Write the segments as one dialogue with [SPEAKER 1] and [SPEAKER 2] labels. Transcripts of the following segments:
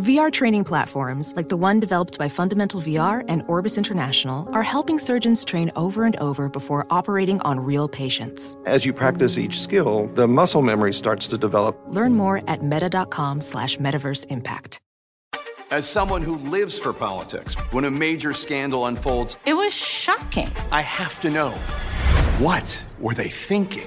[SPEAKER 1] VR training platforms, like the one developed by Fundamental VR and Orbis International, are helping surgeons train over and over before operating on real patients.
[SPEAKER 2] As you practice each skill, the muscle memory starts to develop.
[SPEAKER 1] Learn more at meta.com slash metaverse impact.
[SPEAKER 3] As someone who lives for politics, when a major scandal unfolds,
[SPEAKER 4] it was shocking.
[SPEAKER 3] I have to know what were they thinking?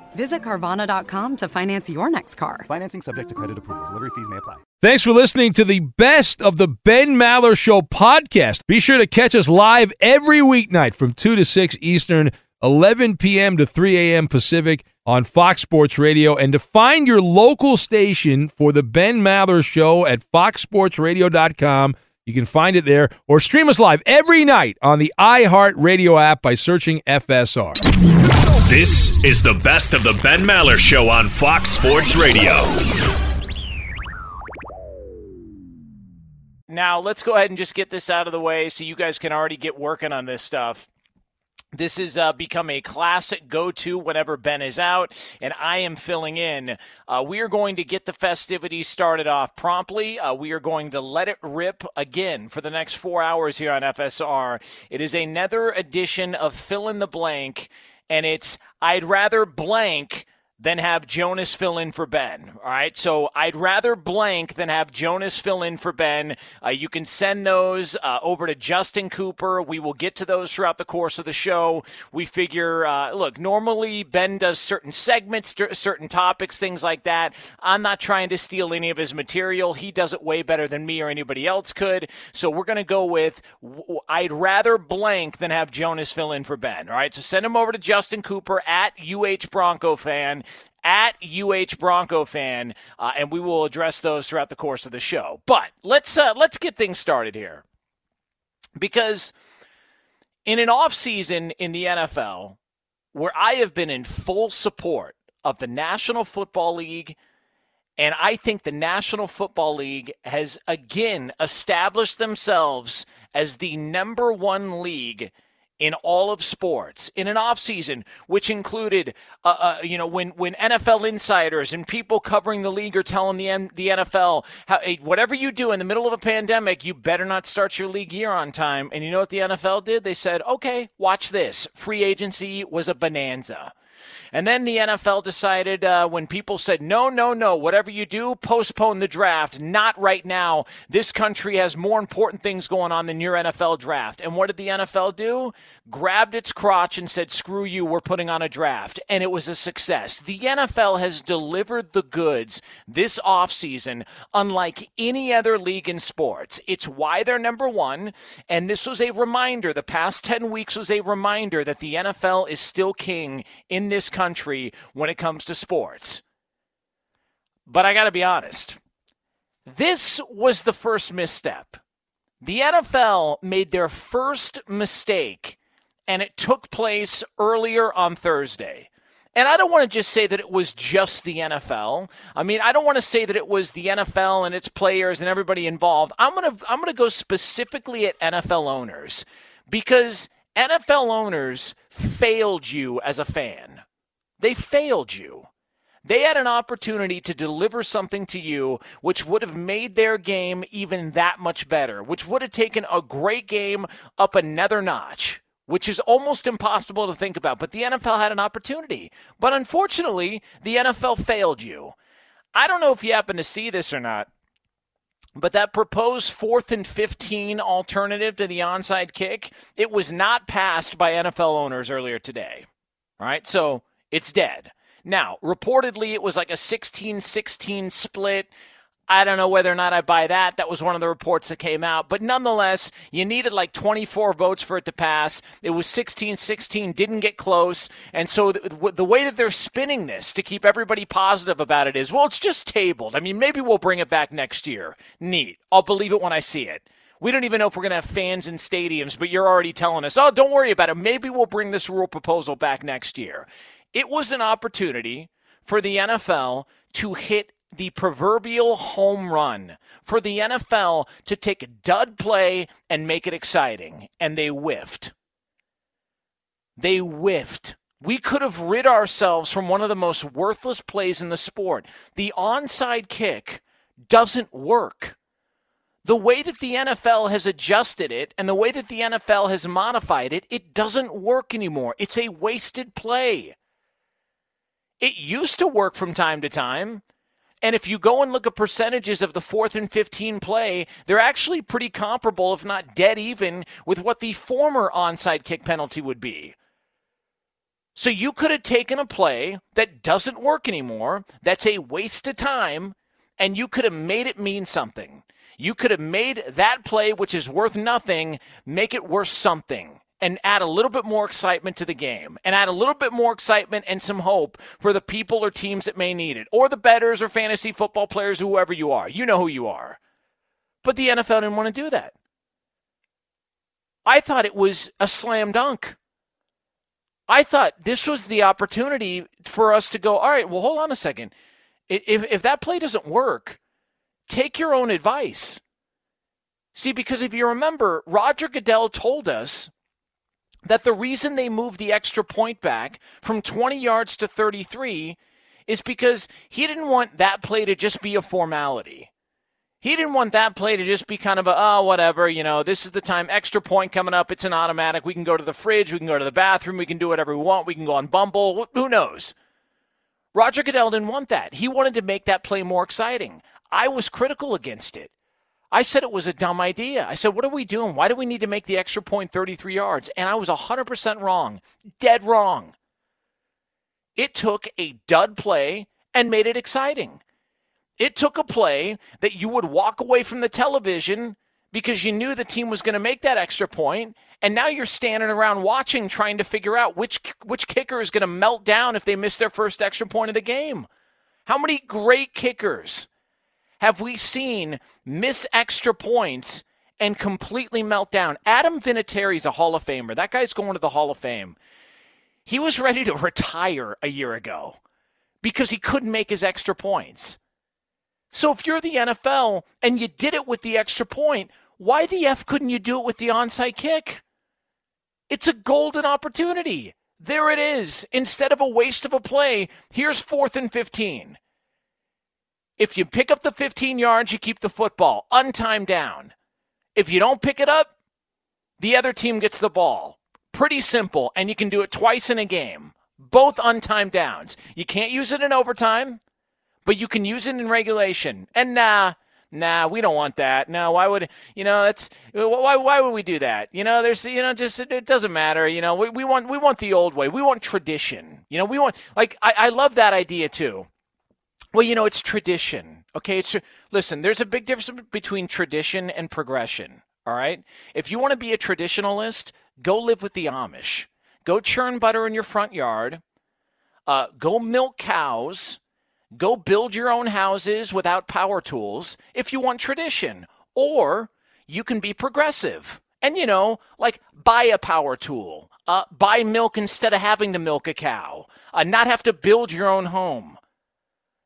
[SPEAKER 5] Visit Carvana.com to finance your next car.
[SPEAKER 6] Financing subject to credit approval. Delivery fees may apply.
[SPEAKER 7] Thanks for listening to the best of the Ben Maller Show podcast. Be sure to catch us live every weeknight from 2 to 6 Eastern, 11 p.m. to 3 a.m. Pacific on Fox Sports Radio. And to find your local station for the Ben Maller Show at foxsportsradio.com, you can find it there or stream us live every night on the iHeartRadio app by searching FSR.
[SPEAKER 8] This is the best of the Ben Maller Show on Fox Sports Radio.
[SPEAKER 9] Now, let's go ahead and just get this out of the way so you guys can already get working on this stuff. This has uh, become a classic go to whenever Ben is out, and I am filling in. Uh, we are going to get the festivities started off promptly. Uh, we are going to let it rip again for the next four hours here on FSR. It is another edition of Fill in the Blank, and it's I'd rather blank than have Jonas fill in for Ben. All right. So I'd rather blank than have Jonas fill in for Ben. Uh, you can send those uh, over to Justin Cooper. We will get to those throughout the course of the show. We figure, uh, look, normally Ben does certain segments, certain topics, things like that. I'm not trying to steal any of his material. He does it way better than me or anybody else could. So we're going to go with I'd rather blank than have Jonas fill in for Ben. All right. So send him over to Justin Cooper at UH Bronco fan at UH Bronco fan, uh, and we will address those throughout the course of the show. But let's uh, let's get things started here, because in an off season in the NFL, where I have been in full support of the National Football League. And I think the National Football League has again established themselves as the number one league in all of sports in an offseason, which included, uh, uh, you know, when, when NFL insiders and people covering the league are telling the, the NFL, how, whatever you do in the middle of a pandemic, you better not start your league year on time. And you know what the NFL did? They said, okay, watch this. Free agency was a bonanza. And then the NFL decided uh, when people said, no, no, no, whatever you do, postpone the draft. Not right now. This country has more important things going on than your NFL draft. And what did the NFL do? Grabbed its crotch and said, screw you, we're putting on a draft. And it was a success. The NFL has delivered the goods this offseason, unlike any other league in sports. It's why they're number one. And this was a reminder, the past 10 weeks was a reminder that the NFL is still king in this country when it comes to sports. But I got to be honest. This was the first misstep. The NFL made their first mistake, and it took place earlier on Thursday. And I don't want to just say that it was just the NFL. I mean, I don't want to say that it was the NFL and its players and everybody involved. I'm going to I'm going to go specifically at NFL owners because NFL owners failed you as a fan. They failed you. They had an opportunity to deliver something to you which would have made their game even that much better, which would have taken a great game up another notch, which is almost impossible to think about. But the NFL had an opportunity. But unfortunately, the NFL failed you. I don't know if you happen to see this or not. But that proposed fourth and 15 alternative to the onside kick, it was not passed by NFL owners earlier today. Right, so it's dead. Now, reportedly, it was like a 16 16 split. I don't know whether or not I buy that. That was one of the reports that came out. But nonetheless, you needed like 24 votes for it to pass. It was 16 16, didn't get close. And so the, the, way that they're spinning this to keep everybody positive about it is well, it's just tabled. I mean, maybe we'll bring it back next year. Neat. I'll believe it when I see it. We don't even know if we're going to have fans in stadiums, but you're already telling us, oh, don't worry about it. Maybe we'll bring this rule proposal back next year. It was an opportunity for the NFL to hit the proverbial home run for the NFL to take a dud play and make it exciting, and they whiffed. They whiffed. We could have rid ourselves from one of the most worthless plays in the sport. The onside kick doesn't work. The way that the NFL has adjusted it and the way that the NFL has modified it, it doesn't work anymore. It's a wasted play. It used to work from time to time. And if you go and look at percentages of the fourth and 15 play, they're actually pretty comparable, if not dead even, with what the former onside kick penalty would be. So you could have taken a play that doesn't work anymore, that's a waste of time, and you could have made it mean something. You could have made that play, which is worth nothing, make it worth something and add a little bit more excitement to the game and add a little bit more excitement and some hope for the people or teams that may need it, or the bettors or fantasy football players, whoever you are. You know who you are. But the NFL didn't want to do that. I thought it was a slam dunk. I thought this was the opportunity for us to go, all right, well, hold on a second. If, if that play doesn't work, take your own advice. See, because if you remember, Roger Goodell told us that the reason they moved the extra point back from 20 yards to 33 is because he didn't want that play to just be a formality. He didn't want that play to just be kind of a, oh, whatever, you know, this is the time, extra point coming up, it's an automatic. We can go to the fridge, we can go to the bathroom, we can do whatever we want, we can go on Bumble, who knows? Roger Goodell didn't want that. He wanted to make that play more exciting. I was critical against it. I said it was a dumb idea. I said, what are we doing? Why do we need to make the extra point 33 yards? And I was 100% wrong. Dead wrong. It took a dud play and made it exciting. It took a play that you would walk away from the television because you knew the team was going to make that extra point, and now you're standing around watching, trying to figure out which which kicker is going to melt down if they miss their first extra point of the game. How many great kickers have we seen miss extra points and completely melt down? Adam Vinatieri's a Hall of Famer. That guy's going to the Hall of Fame. He was ready to retire a year ago because he couldn't make his extra points. So if you're the NFL and you did it with the extra point, why the F couldn't you do it with the onside kick? It's a golden opportunity. There it is. Instead of a waste of a play, here's fourth and 15. If you pick up the 15 yards, you keep the football, untime down. If you don't pick it up, the other team gets the ball. Pretty simple, and you can do it twice in a game. Both untimed downs. You can't use it in overtime, but you can use it in regulation. And nah, nah, we don't want that. No, why would you know? That's why. Why would we do that? You know, there's you know, just it, doesn't matter. You know, we, we want we want the old way. We want tradition. You know, we want like I, I love that idea too. Well, you know, it's tradition. Okay, it's listen. There's a big difference between tradition and progression. All right, if you want to be a traditionalist, go live with the Amish. Go churn butter in your front yard. Uh, go milk cows. Go build your own houses without power tools if you want tradition. Or you can be progressive and, you know, like buy a power tool, uh, buy milk instead of having to milk a cow, uh, not have to build your own home,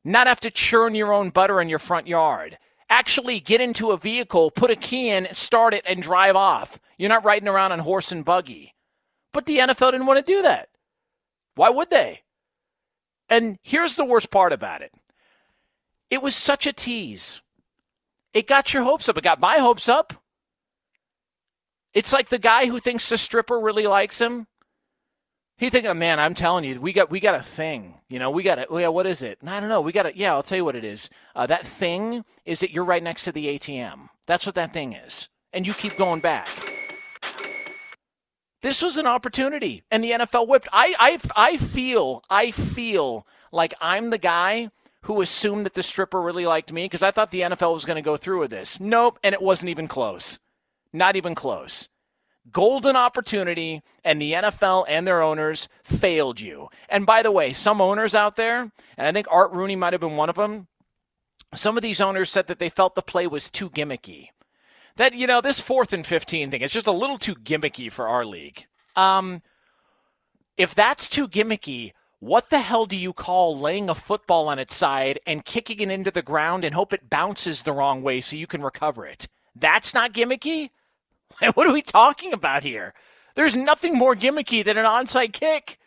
[SPEAKER 9] not have to churn your own butter in your front yard. Actually, get into a vehicle, put a key in, start it, and drive off. You're not riding around on horse and buggy. But the NFL didn't want to do that. Why would they? And here's the worst part about it it was such a tease. It got your hopes up. It got my hopes up. It's like the guy who thinks the stripper really likes him. He thinking, oh, man, I'm telling you, we got we got a thing. You know, we got it. Yeah, what is it? I don't know. We got it. Yeah, I'll tell you what it is. Uh, that thing is that you're right next to the ATM. That's what that thing is, and you keep going back. This was an opportunity, and the NFL whipped. I, I, I feel, I feel like I'm the guy who assumed that the stripper really liked me because I thought the NFL was going to go through with this. Nope, and it wasn't even close. Not even close. Golden opportunity, and the NFL and their owners failed you. And by the way, some owners out there, and I think Art Rooney might have been one of them, some of these owners said that they felt the play was too gimmicky. That you know this fourth and 15 thing is just a little too gimmicky for our league. Um if that's too gimmicky what the hell do you call laying a football on its side and kicking it into the ground and hope it bounces the wrong way so you can recover it? That's not gimmicky what are we talking about here there's nothing more gimmicky than an onside kick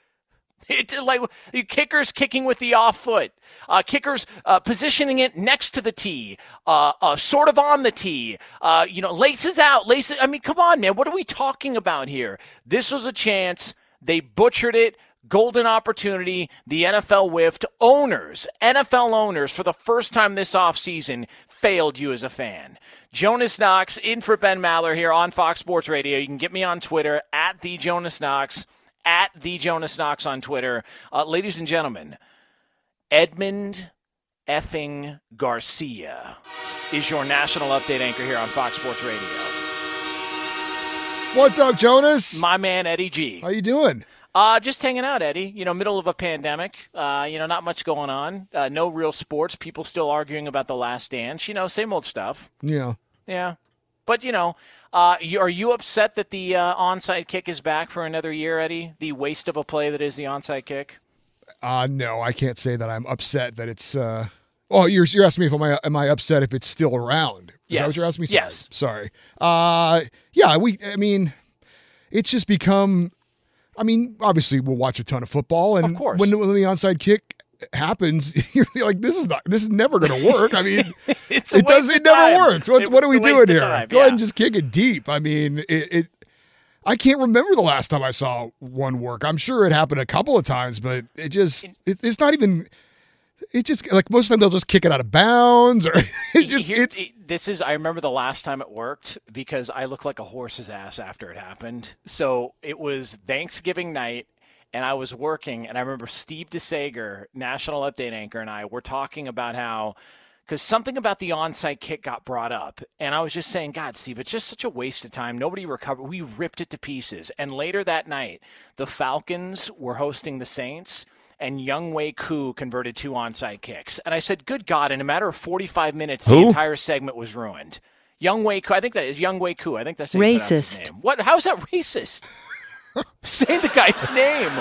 [SPEAKER 9] it, like kickers kicking with the off foot, uh, kickers uh, positioning it next to the tee, uh, uh sort of on the tee. Uh, you know, laces out, laces. I mean, come on, man. What are we talking about here? This was a chance. They butchered it. Golden opportunity. The NFL whiffed. Owners, NFL owners, for the first time this offseason, failed you as a fan. Jonas Knox in for Ben Maller here on Fox Sports Radio. You can get me on Twitter at the Jonas Knox at the Jonas Knox on Twitter. Uh, ladies and gentlemen, Edmund effing Garcia is your national update anchor here on Fox Sports Radio.
[SPEAKER 10] What's up, Jonas?
[SPEAKER 9] My man Eddie G.
[SPEAKER 10] How you doing?
[SPEAKER 9] Uh, just hanging out, Eddie. You know, middle of a pandemic. Uh, you know, not much going on. Uh, no real sports. People still arguing about the last dance. You know, same old stuff.
[SPEAKER 10] Yeah.
[SPEAKER 9] Yeah. But you know, uh, you, are you upset that the uh, onside kick is back for another year, Eddie? The waste of a play that is the onside kick.
[SPEAKER 10] Uh, no, I can't say that I'm upset that it's. Uh... Oh, you're you're asking me if am I am I upset if it's still around? Is
[SPEAKER 9] yes.
[SPEAKER 10] that what you're asking me?
[SPEAKER 9] Sorry. Yes.
[SPEAKER 10] Sorry. Uh, yeah, we. I mean, it's just become. I mean, obviously, we'll watch a ton of football, and
[SPEAKER 9] of course.
[SPEAKER 10] when, when the onside kick happens, you're like, this is not, this is never going to work. I mean,
[SPEAKER 9] it
[SPEAKER 10] does, it never works. What,
[SPEAKER 9] it,
[SPEAKER 10] what are we doing here?
[SPEAKER 9] Time,
[SPEAKER 10] Go
[SPEAKER 9] yeah.
[SPEAKER 10] ahead and just kick it deep. I mean, it, it, I can't remember the last time I saw one work. I'm sure it happened a couple of times, but it just, it, it's not even. It just like most of the time they'll just kick it out of bounds or it just
[SPEAKER 9] Here,
[SPEAKER 10] it's
[SPEAKER 9] this is I remember the last time it worked because I looked like a horse's ass after it happened. So it was Thanksgiving night and I was working, and I remember Steve DeSager, national update anchor, and I were talking about how because something about the onside kick got brought up, and I was just saying, God, Steve, it's just such a waste of time. Nobody recovered. We ripped it to pieces. And later that night, the Falcons were hosting the Saints. And Younghoe Koo converted two onside kicks. And I said, Good God, in a matter of 45 minutes,
[SPEAKER 7] Who?
[SPEAKER 9] the entire segment was ruined. Younghoe Koo, I think that is Younghoe Koo. I think that's how
[SPEAKER 11] Racist.
[SPEAKER 9] name. What? How's that racist? Say the guy's name.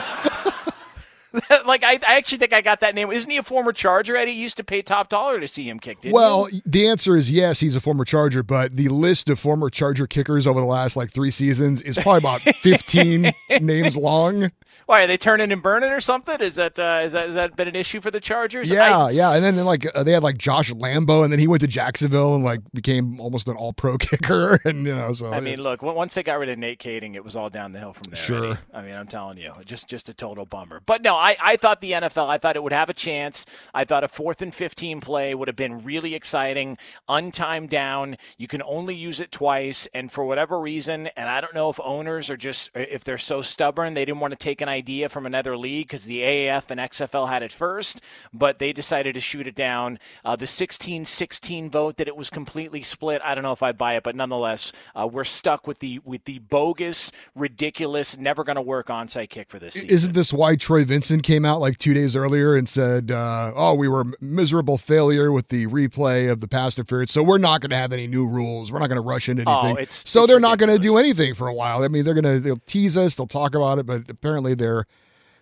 [SPEAKER 9] like I, I actually think I got that name. Isn't he a former Charger? Eddie He used to pay top dollar to see him kick. Didn't
[SPEAKER 10] well,
[SPEAKER 9] he?
[SPEAKER 10] the answer is yes. He's a former Charger, but the list of former Charger kickers over the last like three seasons is probably about fifteen names long.
[SPEAKER 9] Why are they turning and burning or something? Is that uh, is that has that been an issue for the Chargers?
[SPEAKER 10] Yeah,
[SPEAKER 9] I,
[SPEAKER 10] yeah, and then, then like uh, they had like Josh Lambo, and then he went to Jacksonville and like became almost an All Pro kicker, and you know, so
[SPEAKER 9] I mean, look, once they got rid of Nate Kaeding, it was all down the hill from there.
[SPEAKER 10] Sure.
[SPEAKER 9] Eddie. I mean, I'm telling you, just just a total bummer. But no, I, I thought the NFL, I thought it would have a chance. I thought a fourth and 15 play would have been really exciting. Untimed down, you can only use it twice, and for whatever reason, and I don't know if owners are just if they're so stubborn, they didn't want to take an idea from another league because the AAF and XFL had it first, but they decided to shoot it down. Uh, the 16-16 vote that it was completely split. I don't know if I buy it, but nonetheless, uh, we're stuck with the with the bogus, ridiculous, never going to work onside kick for this season.
[SPEAKER 10] Isn't this why Troy Vincent came out like two days earlier and said, uh, "Oh, we were miserable failure with the replay of the past interference, so we're not going to have any new rules. We're not going to rush into
[SPEAKER 9] Oh,
[SPEAKER 10] anything.
[SPEAKER 9] it's-
[SPEAKER 10] so
[SPEAKER 9] it's
[SPEAKER 10] they're not going to do anything for a while. I mean, they're going to they'll tease us, they'll talk about it, but apparently they're there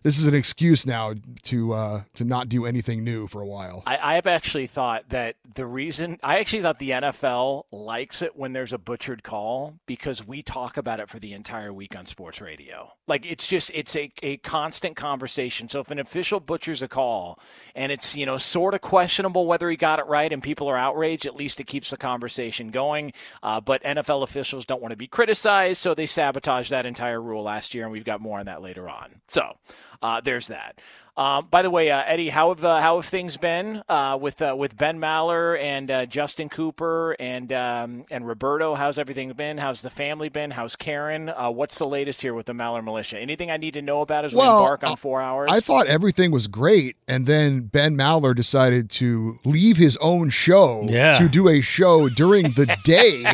[SPEAKER 10] this is an excuse now to uh, to not do anything new for a while.
[SPEAKER 9] I, have actually thought that the reason I actually thought the NFL likes it when there's a butchered call because we talk about it for the entire week on sports radio. Like it's just it's a, a constant conversation. So if an official butchers a call and it's you know sort of questionable whether he got it right and people are outraged, at least it keeps the conversation going. Uh, but NFL officials don't want to be criticized, so they sabotaged that entire rule last year, and we've got more on that later on. So uh, there's that. Um, by the way, uh, Eddie, how have uh, how have things been uh, with uh, with Ben Maller and uh, Justin Cooper and um, and Roberto? How's everything been? How's the family been? How's Karen? Uh, what's the latest here with the Maller militia? Anything I need to know about as we
[SPEAKER 10] Well,
[SPEAKER 9] embark on four hours?
[SPEAKER 10] I thought everything was great, and then Ben Maller decided to leave his own show
[SPEAKER 9] Yeah.
[SPEAKER 10] to do a show during the day.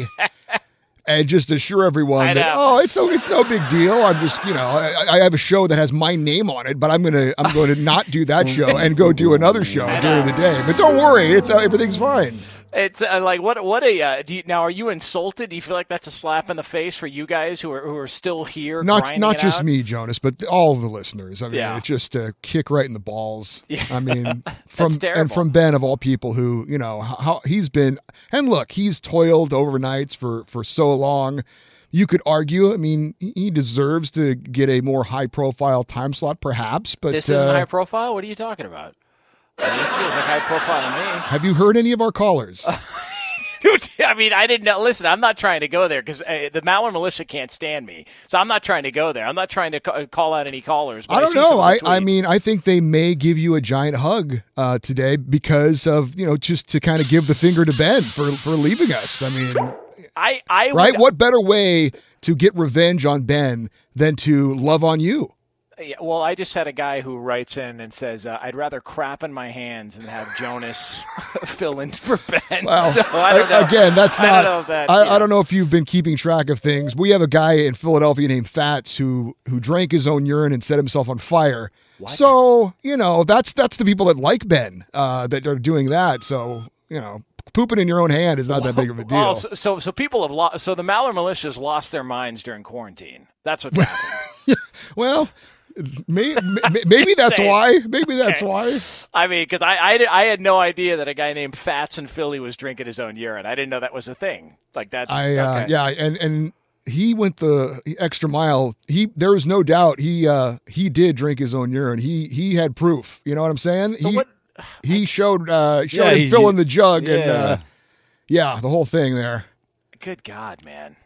[SPEAKER 10] And just assure everyone that oh, it's so it's no big deal. I'm just you know I, I have a show that has my name on it, but I'm gonna I'm going to not do that show and go do another show during the day. But don't worry, it's uh, everything's fine.
[SPEAKER 9] It's uh, like what what a uh, do you, now? Are you insulted? Do you feel like that's a slap in the face for you guys who are who are still here?
[SPEAKER 10] Not not just
[SPEAKER 9] out?
[SPEAKER 10] me, Jonas, but all of the listeners. I mean,
[SPEAKER 9] Yeah.
[SPEAKER 10] it's just a kick right in the balls.
[SPEAKER 9] Yeah.
[SPEAKER 10] I mean, from and from Ben of all people, who you know how, he's been. And look, he's toiled overnights for for so long. You could argue. I mean, he- he deserves to get a more high profile time slot, perhaps. But
[SPEAKER 9] This isn't
[SPEAKER 10] uh,
[SPEAKER 9] high profile. What are you talking about? I this feels like high profile to me.
[SPEAKER 10] have you heard any of our callers?
[SPEAKER 9] I mean, I didn't know. Listen, I'm not trying to go there because uh, the Maller militia can't stand me. So I'm not trying to go there. I'm not trying to ca- call out any callers. But
[SPEAKER 10] I don't
[SPEAKER 9] some
[SPEAKER 10] know. I, I mean, I think they may give you a giant hug uh, today because of you know just to kind of give the finger to Ben for for leaving us. I mean,
[SPEAKER 9] I, I
[SPEAKER 10] right?
[SPEAKER 9] would-
[SPEAKER 10] What better way to get revenge on Ben than to love on you?
[SPEAKER 9] Yeah, well, I just had a guy who writes in and says, uh, "I'd rather crap in my hands than have Jonas fill in for Ben." So I don't
[SPEAKER 10] again, that's
[SPEAKER 9] I
[SPEAKER 10] not.
[SPEAKER 9] don't know if that,
[SPEAKER 10] I,
[SPEAKER 9] you
[SPEAKER 10] I don't know if you've been keeping track of things. We have a guy in Philadelphia named Fats who who drank his own urine and set himself on fire. So you know that's that's the people that like Ben uh, that are doing that. So you know, pooping in your own hand is not that big of a deal.
[SPEAKER 9] Oh, so, so so people have lost. So the Maller militia's lost their minds during quarantine. That's what's happening.
[SPEAKER 10] well, may, may- maybe that's
[SPEAKER 9] saying.
[SPEAKER 10] why. Maybe that's
[SPEAKER 9] Okay.
[SPEAKER 10] why.
[SPEAKER 9] I mean, because I, I, I had no idea that a guy named Fats in Philly was drinking his own urine. I didn't know that was a thing. Like that's
[SPEAKER 10] I uh,
[SPEAKER 9] okay.
[SPEAKER 10] yeah, and and he went the extra mile. He there was no doubt he uh he did drink his own urine. He he had proof. You know what I'm saying? He he showed uh showed
[SPEAKER 9] Yeah,
[SPEAKER 10] him
[SPEAKER 9] he-
[SPEAKER 10] filling the jug and uh yeah, the whole thing there.
[SPEAKER 9] Good God, man.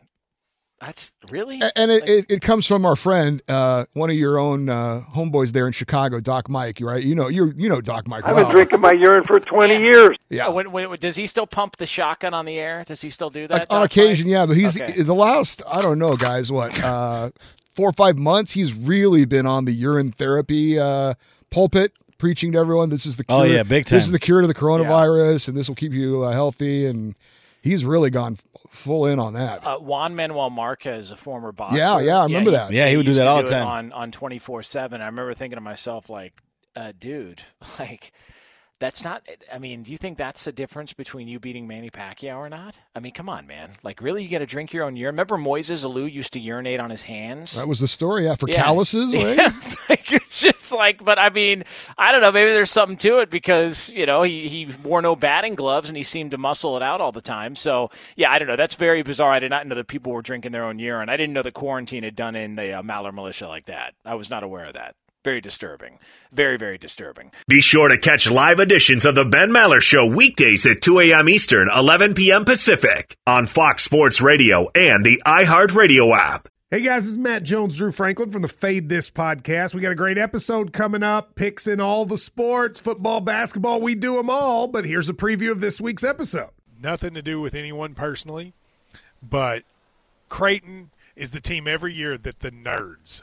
[SPEAKER 9] That's really
[SPEAKER 10] And it, it, it comes from our friend, uh, one of your own uh, homeboys there in Chicago, Doc Mike. Right? You know, you you know Doc Mike.
[SPEAKER 11] I've
[SPEAKER 10] well.
[SPEAKER 11] been drinking my urine for 20 years.
[SPEAKER 10] Yeah.
[SPEAKER 9] Uh, When, when, does he still pump the shotgun on the air? Does he still do that?
[SPEAKER 10] on occasion,
[SPEAKER 9] Mike?
[SPEAKER 10] yeah. But he's
[SPEAKER 9] Okay.
[SPEAKER 10] the last. I don't know, guys. What uh, four or five months? He's really been on the urine therapy uh, pulpit, preaching to everyone. This is the cure.
[SPEAKER 12] Oh, yeah, big time This
[SPEAKER 10] is the cure to the coronavirus, and this will keep you uh, healthy. And he's really gone full in on that.
[SPEAKER 9] Uh, Juan Manuel Marquez, a former boxer.
[SPEAKER 10] Yeah, yeah, I remember that.
[SPEAKER 12] Yeah, he would do that all the time.
[SPEAKER 9] on on twenty four seven. I remember thinking to myself, like, uh, dude, like That's not. I mean, do you think that's the difference between you beating Manny Pacquiao or not? I mean, come on, man. Like, really, you got to drink your own urine? Remember Moises Alou used to urinate on his hands?
[SPEAKER 10] That was the story after
[SPEAKER 9] Yeah.
[SPEAKER 10] calluses. Right?
[SPEAKER 9] Yeah, it's, like, it's just like, but I mean, I don't know. Maybe there's something to it because you know he he wore no batting gloves and he seemed to muscle it out all the time. So yeah, I don't know. That's very bizarre. I did not know that people were drinking their own urine. I didn't know the quarantine had done in the uh, militia like that. I was not aware of that. Very disturbing. Very very disturbing.
[SPEAKER 8] Be sure to catch live editions of the Ben Maller Show weekdays at 2 a.m. Eastern, 11 p.m. Pacific on Fox Sports Radio and the iHeartRadio app.
[SPEAKER 12] Hey guys, this is Matt Jones, Drew Franklin from the Fade This podcast. We got a great episode coming up, picks in all the sports, football, basketball, we do them all. But here's a preview of this week's episode.
[SPEAKER 13] Nothing to do with anyone personally, but Creighton is the team every year that the nerds,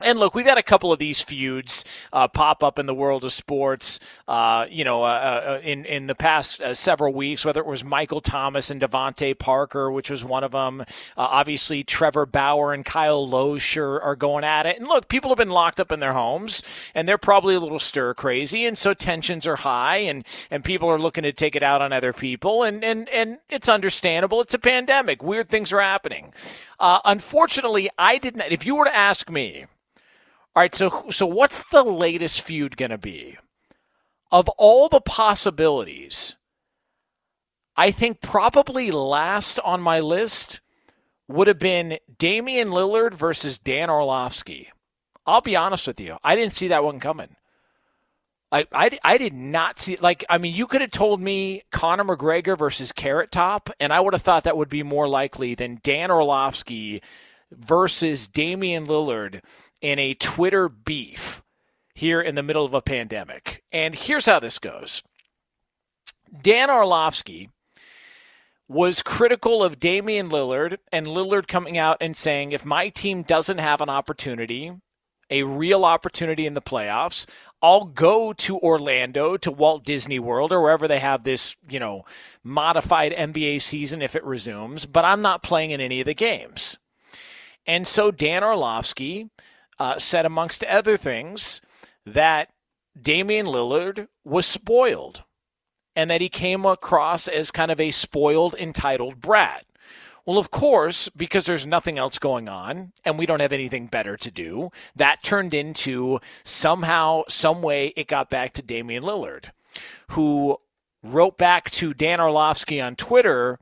[SPEAKER 9] And look, we've had a couple of these feuds uh, pop up in the world of sports. Uh, you know, uh, uh in in the past uh, several weeks, whether it was Michael Thomas and DeVante Parker, which was one of them. Uh, obviously, Trevor Bauer and Kyle Lohse are, are going at it. And look, people have been locked up in their homes, and they're probably a little stir crazy, and so tensions are high, and and people are looking to take it out on other people, and and and it's understandable. It's a pandemic. Weird things are happening. unfortunately, I did not. If you were to ask me all right, so so what's the latest feud going to be? Of all the possibilities, I think probably last on my list would have been Damian Lillard versus Dan Orlovsky. I'll be honest with you. I didn't see that one coming. I, I, I did not see like I mean you could have told me Conor McGregor versus Carrot Top and I would have thought that would be more likely than Dan Orlovsky versus Damian Lillard in a Twitter beef here in the middle of a pandemic. And here's how this goes Dan Orlovsky was critical of Damian Lillard and Lillard coming out and saying, if my team doesn't have an opportunity, a real opportunity in the playoffs, I'll go to Orlando, to Walt Disney World, or wherever they have this, you know, modified NBA season if it resumes, but I'm not playing in any of the games. And so Dan Orlovsky uh, said, amongst other things, that Damian Lillard was spoiled and that he came across as kind of a spoiled, entitled brat. Well, of course, because there's nothing else going on and we don't have anything better to do, that turned into somehow, some way, it got back to Damian Lillard, who wrote back to Dan Orlovsky on Twitter,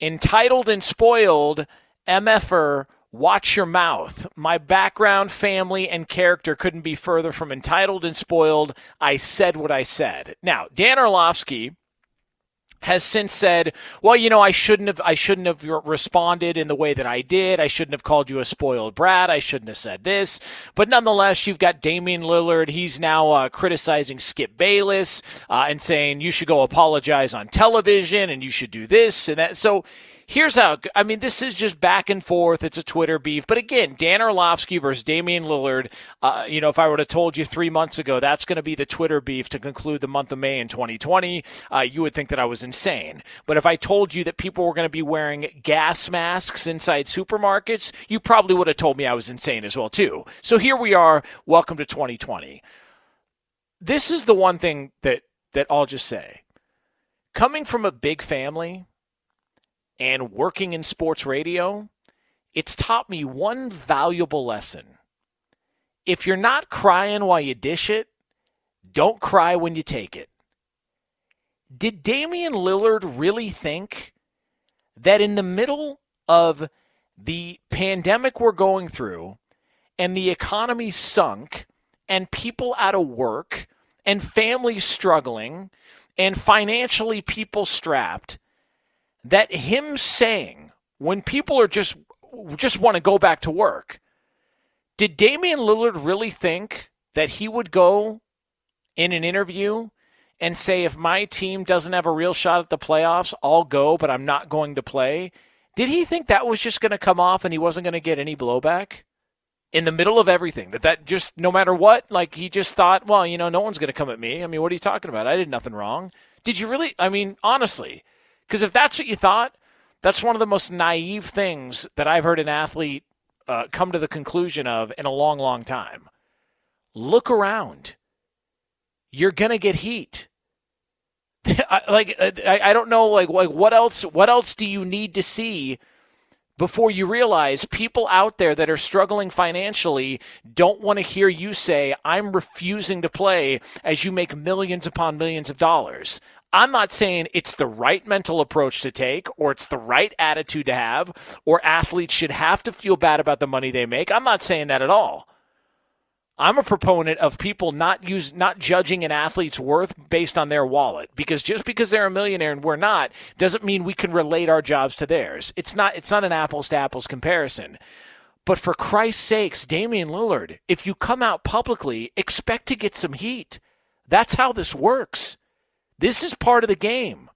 [SPEAKER 9] entitled and spoiled, MFer, Watch your mouth. My background, family, and character couldn't be further from entitled and spoiled. I said what I said. Now, Dan Orlovsky has since said, "Well, you know, I shouldn't have. I shouldn't have responded in the way that I did. I shouldn't have called you a spoiled brat. I shouldn't have said this." But nonetheless, you've got Damian Lillard. He's now uh, criticizing Skip Bayless uh, and saying you should go apologize on television and you should do this and that. So here's how I mean, this is just back and forth. It's a Twitter beef. But again, Dan Orlovsky versus Damian Lillard. Uh, you know, if I would have told you three months ago that's going to be the Twitter beef to conclude the month of May in 2020, uh, you would think that I was insane. But if I told you that people were going to be wearing gas masks inside supermarkets, you probably would have told me I was insane as well, too. So here we are. Welcome to 2020. This is the one thing that, that I'll just say. Coming from a big family, and working in sports radio, it's taught me one valuable lesson. If you're not crying while you dish it, don't cry when you take it. Did Damian Lillard really think that in the middle of the pandemic we're going through and the economy sunk and people out of work and families struggling and financially people strapped, that him saying when people are just just want to go back to work, did Damian Lillard really think that he would go in an interview and say, if my team doesn't have a real shot at the playoffs, I'll go, but I'm not going to play? Did he think that was just going to come off and he wasn't going to get any blowback? In the middle of everything, that that just no matter what, like he just thought, well, you know, no one's going to come at me. I mean, what are you talking about? I did nothing wrong. Did you really? I mean, honestly, because if that's what you thought, that's one of the most naive things that I've heard an athlete uh, come to the conclusion of in a long, long time. Look around. You're gonna get heat. like I, I don't know like like what else what else do you need to see before you realize people out there that are struggling financially don't want to hear you say I'm refusing to play as you make millions upon millions of dollars. I'm not saying it's the right mental approach to take or it's the right attitude to have or athletes should have to feel bad about the money they make. I'm not saying that at all. I'm a proponent of people not use not judging an athlete's worth based on their wallet because just because they're a millionaire and we're not doesn't mean we can relate our jobs to theirs. It's not it's not an apples to apples comparison. But for Christ's sakes, Damian Lillard, if you come out publicly, expect to get some heat. That's how this works. This is part of the game.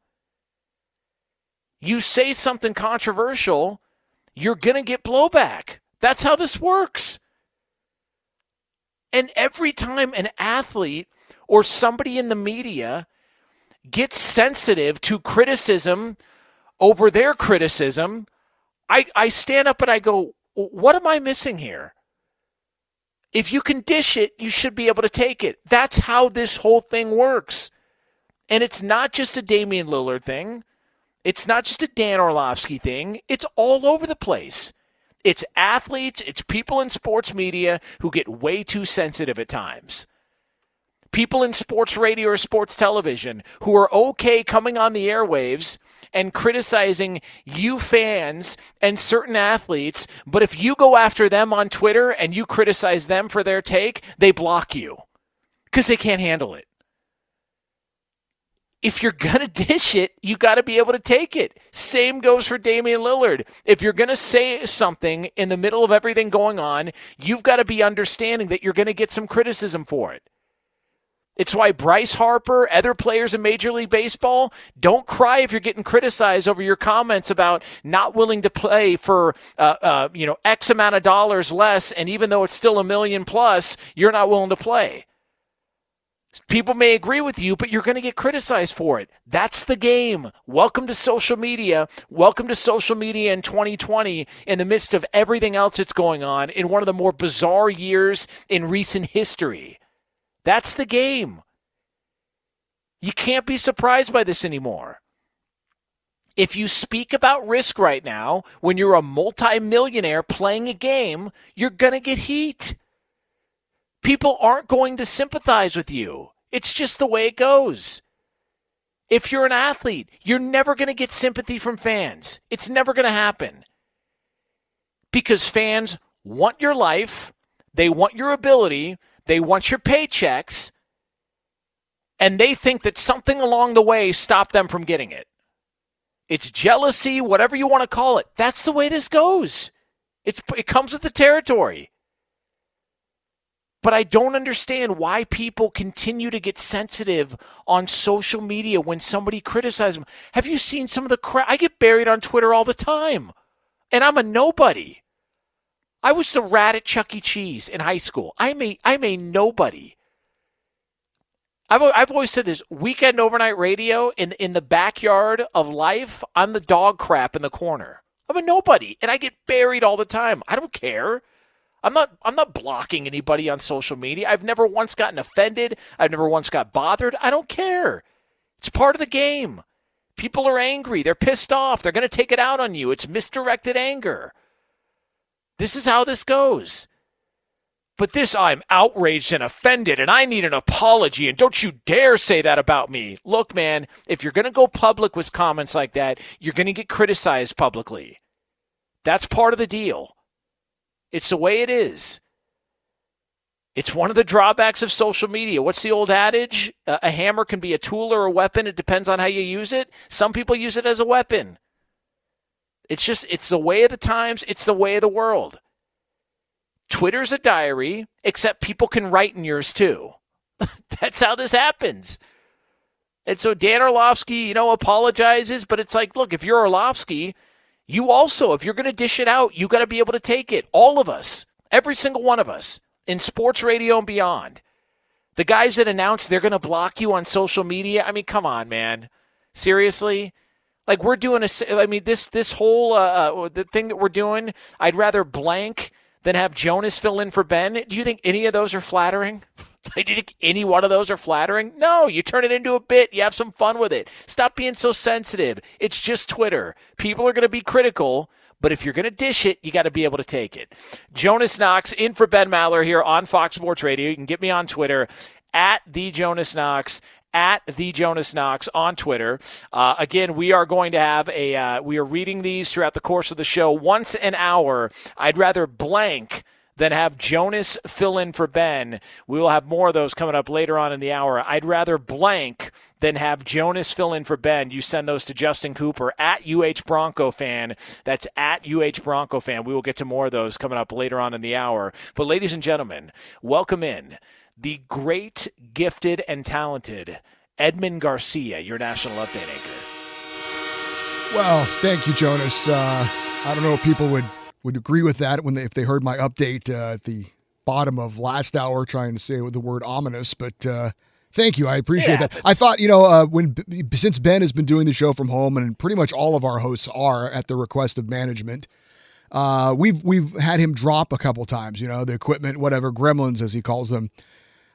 [SPEAKER 9] You say something controversial, you're going to get blowback. That's how this works. And every time an athlete or somebody in the media gets sensitive to criticism over their criticism, I, I stand up and I go, what am I missing here? If you can dish it, you should be able to take it. That's how this whole thing works. And it's not just a Damian Lillard thing. It's not just a Dan Orlovsky thing. It's all over the place. It's athletes, it's people in sports media who get way too sensitive at times. People in sports radio or sports television who are okay coming on the airwaves and criticizing you fans and certain athletes, but if you go after them on Twitter and you criticize them for their take, they block you because they can't handle it if you're going to dish it, you got to be able to take it. Same goes for Damian Lillard. If you're going to say something in the middle of everything going on, you've got to be understanding that you're going to get some criticism for it. It's why Bryce Harper, other players in Major League Baseball, don't cry if you're getting criticized over your comments about not willing to play for, uh, uh, you know, X amount of dollars less, and even though it's still a million plus, you're not willing to play. People may agree with you, but you're going to get criticized for it. That's the game. Welcome to social media. Welcome to social media in 2020 in the midst of everything else that's going on in one of the more bizarre years in recent history. That's the game. You can't be surprised by this anymore. If you speak about risk right now, when you're a multimillionaire playing a game, you're going to get heat people aren't going to sympathize with you. It's just the way it goes. If you're an athlete, you're never going to get sympathy from fans. It's never going to happen. Because fans want your life, they want your ability, they want your paychecks, and they think that something along the way stopped them from getting it. It's jealousy, whatever you want to call it. That's the way this goes. It's, it comes with the territory. But I don't understand why people continue to get sensitive on social media when somebody criticizes them. Have you seen some of the crap? I get buried on Twitter all the time, and I'm a nobody. I was the rat at Chuck E. Cheese in high school. I'm a I'm a nobody. I've I've always said this: weekend overnight radio in in the backyard of life. I'm the dog crap in the corner. I'm a nobody, and I get buried all the time. I don't care. I'm not I'm not blocking anybody on social media. I've never once gotten offended. I've never once got bothered. I don't care. It's part of the game. People are angry. They're pissed off. They're going to take it out on you. It's misdirected anger. This is how this goes. But this, I'm outraged and offended, and I need an apology, and don't you dare say that about me. Look, man, if you're going to go public with comments like that, you're going to get criticized publicly. That's part of the deal. It's the way it is. It's one of the drawbacks of social media. What's the old adage? a hammer can be a tool or a weapon. It depends on how you use it. Some people use it as a weapon. It's just, it's the way of the times. It's the way of the world. Twitter's a diary, except people can write in yours too. That's how this happens. And so Dan Orlovsky, you know, apologizes, but it's like, look, if you're Orlovsky, you also, if you're going to dish it out, you got to be able to take it. All of us, every single one of us in sports radio and beyond. The guys that announce they're going to block you on social media, I mean, come on, man. Seriously? Like we're doing a I mean this this whole uh, uh, the thing that we're doing, I'd rather blank than have Jonas fill in for Ben. Do you think any of those are flattering? Do you think any one of those are flattering? No, you turn it into a bit. You have some fun with it. Stop being so sensitive. It's just Twitter. People are going to be critical, but if you're going to dish it, you got to be able to take it. Jonas Knox in for Ben Maller here on Fox Sports Radio. You can get me on Twitter at the Jonas Knox at the Jonas Knox on Twitter. Uh, again, we are going to have a. Uh, we are reading these throughout the course of the show once an hour. I'd rather blank than have Jonas fill in for Ben. We will have more of those coming up later on in the hour. I'd rather blank than have Jonas fill in for Ben. You send those to Justin Cooper at UH Bronco fan. That's at UH Bronco fan. We will get to more of those coming up later on in the hour. But ladies and gentlemen, welcome in the great, gifted, and talented Edmond Garcia, your national update anchor.
[SPEAKER 10] Well, thank you, Jonas. Uh, I don't know if people would would agree with that when they, if they heard my update uh, at the bottom of last hour trying to say with the word ominous, but uh, thank you. I appreciate that. I thought, you know, uh, when since Ben has been doing the show from home, and pretty much all of our hosts are at the request of management. Uh, we've we've had him drop a couple times, you know, the equipment, whatever, gremlins as he calls them.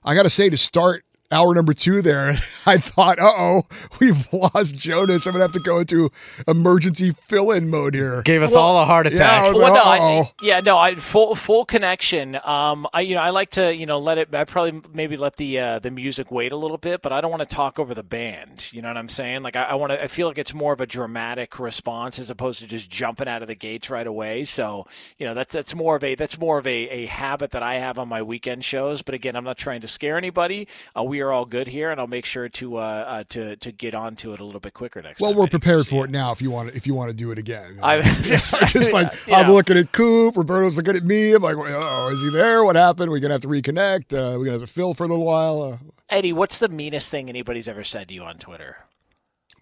[SPEAKER 10] I got to say, to start hour number two there, I thought, uh oh, we've lost Jonas. I'm gonna have to go into emergency fill-in mode here.
[SPEAKER 14] Gave us all a heart
[SPEAKER 10] Yeah,
[SPEAKER 14] attack.
[SPEAKER 10] I was
[SPEAKER 9] Well,
[SPEAKER 10] like,
[SPEAKER 9] no, I, yeah, no, I full full connection. Um, I you know I like to you know let it. I probably maybe let the uh, the music wait a little bit, but I don't want to talk over the band. You know what I'm saying? Like I, I want to. I feel like it's more of a dramatic response as opposed to just jumping out of the gates right away. So you know that's that's more of a that's more of a, a habit that I have on my weekend shows. But again, I'm not trying to scare anybody. Uh, we are all good here, and I'll make sure to uh, uh to to get onto it a little bit quicker next
[SPEAKER 10] Well, we're prepared for it now. If you want to, if you want to do it again,
[SPEAKER 9] I'm just-
[SPEAKER 10] just like
[SPEAKER 9] yeah.
[SPEAKER 10] I'm looking at Coop. Roberto's looking at me. I'm like, oh, is he there? What happened? We're gonna have to reconnect. Uh, we're gonna have to fill for a little while. Uh,
[SPEAKER 9] Eddie, what's the meanest thing anybody's ever said to you on Twitter?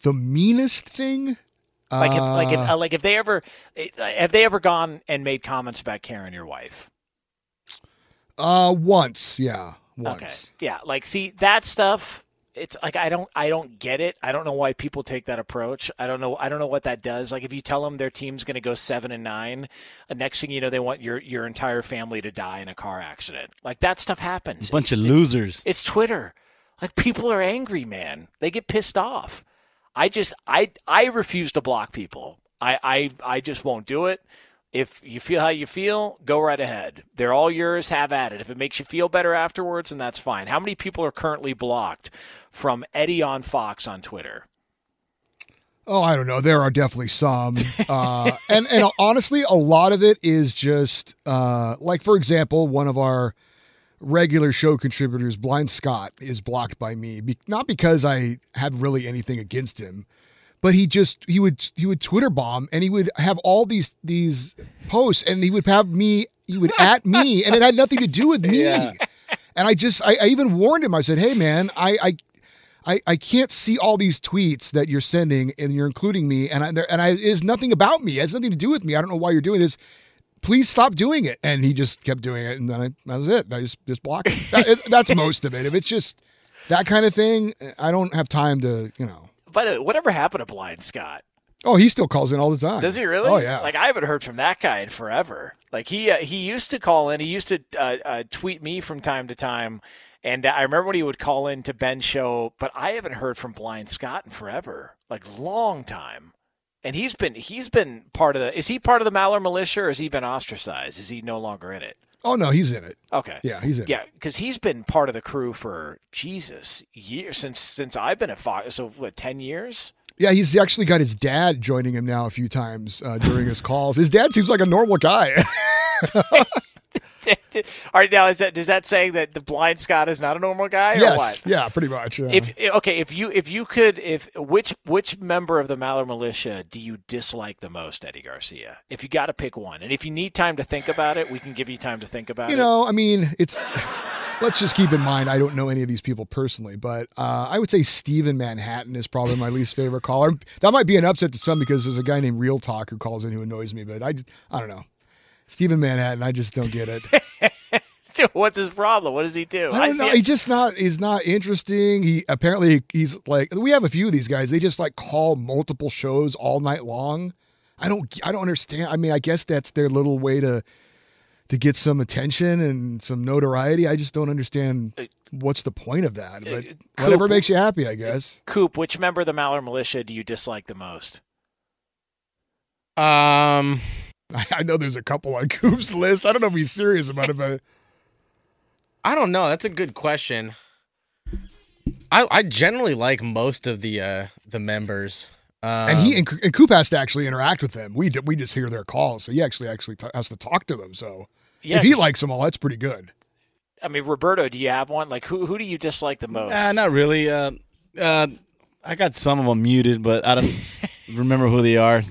[SPEAKER 10] the meanest thing.
[SPEAKER 9] Like if like if
[SPEAKER 10] uh,
[SPEAKER 9] like if they ever eh, have they ever gone and made comments about Karen, your wife?
[SPEAKER 10] uh, once, yeah, once.
[SPEAKER 9] Okay, yeah, like see that stuff. It's like I don't I don't get it. I don't know why people take that approach. I don't know I don't know what that does. Like if you tell them their team's going to go seven and nine, uh, next thing you know they want your your entire family to die in a car accident. Like that stuff happens.
[SPEAKER 14] A Bunch of
[SPEAKER 9] It's- it's-
[SPEAKER 14] losers.
[SPEAKER 9] It's Twitter. Like people are angry, man. They get pissed off. I just I I refuse to block people. I I I just won't do it. If you feel how you feel, go right ahead. They're all yours. Have at it. If it makes you feel better afterwards, then that's fine. How many people are currently blocked from Eddie on Fox on Twitter?
[SPEAKER 10] Oh, I don't know. There are definitely some, uh, and and honestly, a lot of it is just uh, like, for example, one of our regular show contributors, Blind Scott, is blocked by me. Be- not because I have really anything against him, but he just he would he would Twitter bomb, and he would have all these these posts, and he would have me he would at me, and it had nothing to do with me.
[SPEAKER 14] Yeah.
[SPEAKER 10] And I just I, I even warned him. I said, "Hey, man, I I." I, I can't see all these tweets that you're sending and you're including me and I, there, and I it's nothing about me. It has nothing to do with me. I don't know why you're doing this. Please stop doing it. And he just kept doing it, and then I, that was it. I just just blocked him. That, it- that's most of it. If it's just that kind of thing, I don't have time to you know.
[SPEAKER 9] By the way, whatever happened to Blind Scott?
[SPEAKER 10] Oh, he still calls in all the time.
[SPEAKER 9] Does he really?
[SPEAKER 10] Oh yeah.
[SPEAKER 9] Like I haven't heard from that guy in forever. Like he uh, he used to call in. He used to uh, uh, tweet me from time to time, and I remember when he would call in to Ben's show. But I haven't heard from Blind Scott in forever, like long time. And he's been he's been part of the. Is he part of the Maller militia, or has he been ostracized? Is he no longer in it?
[SPEAKER 10] Oh no, he's in it.
[SPEAKER 9] Okay.
[SPEAKER 10] Yeah, he's in.
[SPEAKER 9] Yeah, because he's been part of the crew for Jesus years since since I've been at Fox. So what, ten years?
[SPEAKER 10] Yeah, he's actually got his dad joining him now a few times uh, during his calls. His dad seems like a normal guy.
[SPEAKER 9] All right, now is that does that say that the blind Scott is not a normal guy or
[SPEAKER 10] yes.
[SPEAKER 9] what?
[SPEAKER 10] Yeah, pretty much. yeah.
[SPEAKER 9] If okay, if you if you could if which which member of the Maller militia do you dislike the most, Eddie Garcia? If you got to pick one, and if you need time to think about it, we can give you time to think about
[SPEAKER 10] you
[SPEAKER 9] it.
[SPEAKER 10] You know, I mean, it's. Let's just keep in mind, I don't know any of these people personally, but uh, I would say Steven Manhattan is probably my least favorite caller. That might be an upset to some because there's a guy named Real Talk who calls in who annoys me, but I I don't know. Steven Manhattan, I just don't get it.
[SPEAKER 9] What's his problem? What does he do?
[SPEAKER 10] I don't know. He's just not. He's not interesting. He apparently he's like. We have a few of these guys. They just like call multiple shows all night long. I don't. I don't understand. I mean, I guess that's their little way to to get some attention and some notoriety. I just don't understand uh, what's the point of that. Uh, but whatever makes you uh, happy, I guess.
[SPEAKER 9] Coop, which member of the Maller militia do you dislike the most?
[SPEAKER 14] Um,
[SPEAKER 10] I, I know there's a couple on Coop's list. I don't know if he's serious about it, but
[SPEAKER 14] I don't know. That's a good question. I I generally like most of the uh the members. Um,
[SPEAKER 10] and he and, and Coop has to actually interact with them. We d- we just hear their calls, so he actually actually t- has to talk to them. So
[SPEAKER 9] Yeah,
[SPEAKER 10] if he likes them all, that's pretty good.
[SPEAKER 9] I mean, Roberto, do you have one? Like, who who do you dislike the most?
[SPEAKER 15] Uh, not really. Uh, uh, I got some of them muted, but I don't remember who they are.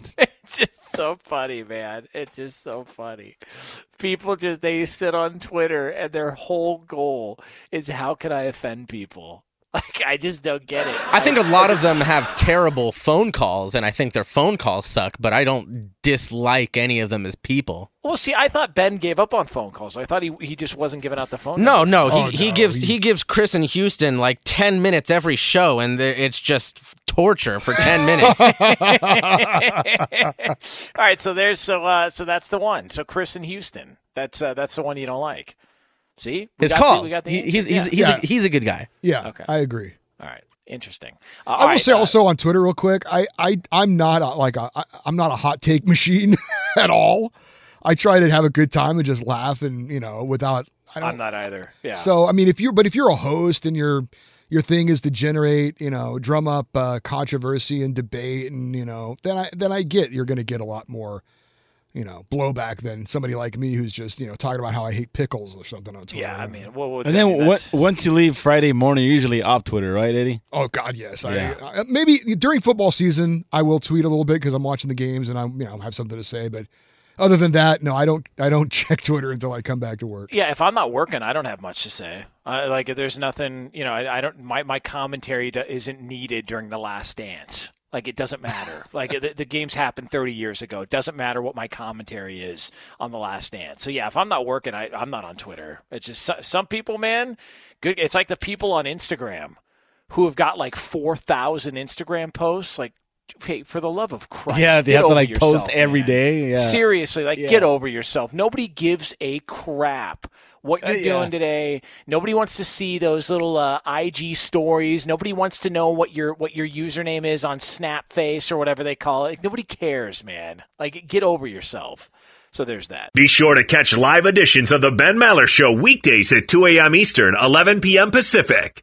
[SPEAKER 9] It's just so funny, man. It's just so funny. People just they sit on Twitter and their whole goal is how can I offend people? Like I just don't get it.
[SPEAKER 14] I think a lot of them have terrible phone calls, and I think their phone calls suck. But I don't dislike any of them as people.
[SPEAKER 9] Well, see, I thought Ben gave up on phone calls. I thought he he just wasn't giving out the phone.
[SPEAKER 14] No, no, he,
[SPEAKER 10] Oh,
[SPEAKER 14] he gives
[SPEAKER 10] he-
[SPEAKER 14] he gives Chris and Houston like ten minutes every show, and it's just torture for ten minutes.
[SPEAKER 9] All right, so there's so uh, so that's the one. So Chris and Houston. That's uh, that's the one you don't like. See, We
[SPEAKER 14] His
[SPEAKER 9] got the-
[SPEAKER 14] calls.
[SPEAKER 9] we got the
[SPEAKER 14] He- he's he's
[SPEAKER 9] Yeah.
[SPEAKER 14] he's,
[SPEAKER 10] Yeah.
[SPEAKER 14] a, he's a good guy.
[SPEAKER 10] Yeah,
[SPEAKER 9] Okay.
[SPEAKER 10] I agree.
[SPEAKER 9] all right. Interesting. Uh,
[SPEAKER 10] I will
[SPEAKER 9] right,
[SPEAKER 10] say
[SPEAKER 9] uh,
[SPEAKER 10] also on Twitter real quick. I I I'm not a, like a I, I'm not a hot take machine at all. I try to have a good time and just laugh and you know without I don't.
[SPEAKER 9] I'm not either. Yeah.
[SPEAKER 10] So I mean, if you're but if you're a host and your your thing is to generate you know drum up uh, controversy and debate and you know then I then I get you're going to get a lot more you know blowback than somebody like me who's just you know talking about how I hate pickles or something on Twitter.
[SPEAKER 9] yeah, I mean, well, well,
[SPEAKER 15] And then
[SPEAKER 9] that's-
[SPEAKER 15] what, once you leave Friday morning, you're usually off Twitter, right, Eddie?
[SPEAKER 10] Oh God, yes.
[SPEAKER 15] Yeah.
[SPEAKER 10] I, I maybe during football season I will tweet a little bit because I'm watching the games and I you know have something to say. But other than that, no, I don't. I don't check Twitter until I come back to work.
[SPEAKER 9] Yeah, if I'm not working, I don't have much to say. Uh, like, if there's nothing, you know, I, I don't. My my commentary isn't needed during the last dance. Like, it doesn't matter. like, the, the games happened 30 years ago. It doesn't matter what my commentary is on the last dance. So yeah, if I'm not working, I, I'm not on Twitter. It's just some people, man. Good. It's like the people on Instagram who have got like 4,000 Instagram posts. Like, hey, for the love of Christ,
[SPEAKER 15] Yeah, they
[SPEAKER 9] get
[SPEAKER 15] have to
[SPEAKER 9] over
[SPEAKER 15] like post
[SPEAKER 9] yourself,
[SPEAKER 15] every
[SPEAKER 9] man.
[SPEAKER 15] day. Yeah.
[SPEAKER 9] Seriously, like
[SPEAKER 15] Yeah.
[SPEAKER 9] get over yourself. Nobody gives a crap what you're
[SPEAKER 15] Uh, yeah.
[SPEAKER 9] doing today. Nobody wants to see those little uh, IG stories. Nobody wants to know what your what your username is on Snapface or whatever they call it. Nobody cares, man. Like get over yourself. So there's that.
[SPEAKER 8] Be sure to catch live editions of the Ben Maller Show weekdays at 2 a.m. Eastern, 11 p.m. Pacific.